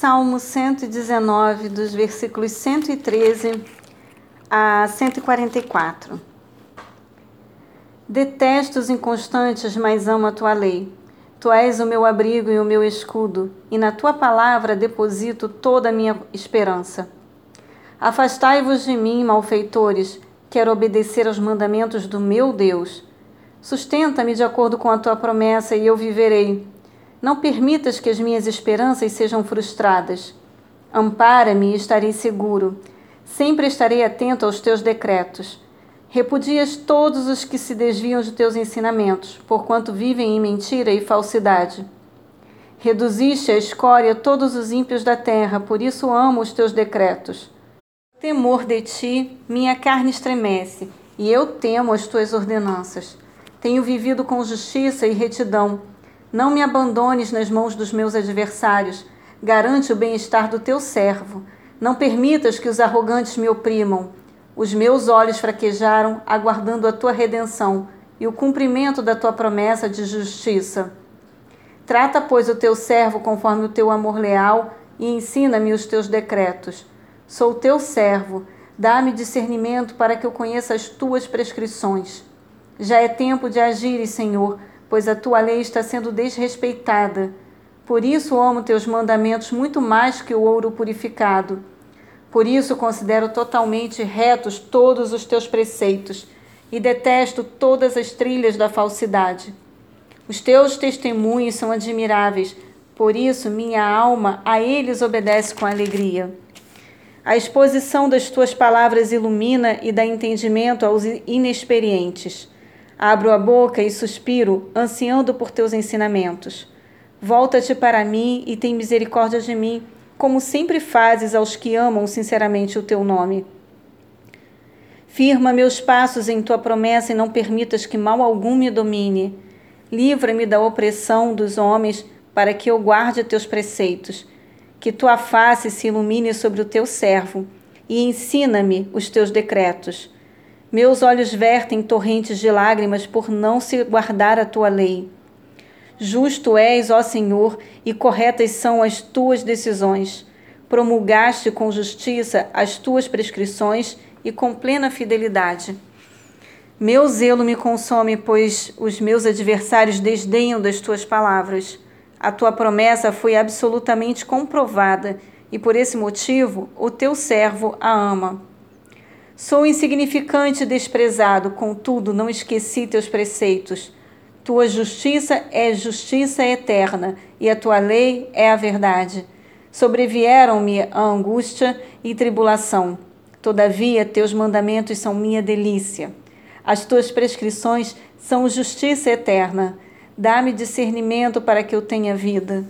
Salmo 119, dos versículos 113 a 144. Detesto os inconstantes, mas amo a tua lei. Tu és o meu abrigo e o meu escudo, e na tua palavra deposito toda a minha esperança. Afastai-vos de mim, malfeitores, quero obedecer aos mandamentos do meu Deus. Sustenta-me de acordo com a tua promessa e eu viverei. Não permitas que as minhas esperanças sejam frustradas. Ampara-me e estarei seguro. Sempre estarei atento aos teus decretos. Repudias todos os que se desviam de teus ensinamentos, porquanto vivem em mentira e falsidade. Reduziste a escória todos os ímpios da terra, por isso amo os teus decretos. Temor de ti, minha carne estremece, e eu temo as tuas ordenanças. Tenho vivido com justiça e retidão não me abandones nas mãos dos meus adversários. Garante o bem-estar do teu servo. Não permitas que os arrogantes me oprimam. Os meus olhos fraquejaram, aguardando a tua redenção e o cumprimento da tua promessa de justiça. Trata, pois, o teu servo conforme o teu amor leal e ensina-me os teus decretos. Sou teu servo, dá-me discernimento para que eu conheça as tuas prescrições. Já é tempo de agir, Senhor pois a tua lei está sendo desrespeitada. Por isso amo teus mandamentos muito mais que o ouro purificado. Por isso considero totalmente retos todos os teus preceitos e detesto todas as trilhas da falsidade. Os teus testemunhos são admiráveis, por isso minha alma a eles obedece com alegria. A exposição das tuas palavras ilumina e dá entendimento aos inexperientes. Abro a boca e suspiro, ansiando por teus ensinamentos. Volta-te para mim e tem misericórdia de mim, como sempre fazes aos que amam sinceramente o teu nome. Firma meus passos em tua promessa e não permitas que mal algum me domine. Livra-me da opressão dos homens, para que eu guarde teus preceitos. Que tua face se ilumine sobre o teu servo e ensina-me os teus decretos. Meus olhos vertem torrentes de lágrimas por não se guardar a tua lei. Justo és, ó Senhor, e corretas são as tuas decisões. Promulgaste com justiça as tuas prescrições e com plena fidelidade. Meu zelo me consome, pois os meus adversários desdenham das tuas palavras. A tua promessa foi absolutamente comprovada, e por esse motivo o teu servo a ama. Sou insignificante e desprezado, contudo não esqueci teus preceitos. Tua justiça é justiça eterna e a tua lei é a verdade. Sobrevieram-me a angústia e tribulação. Todavia, teus mandamentos são minha delícia. As tuas prescrições são justiça eterna. Dá-me discernimento para que eu tenha vida.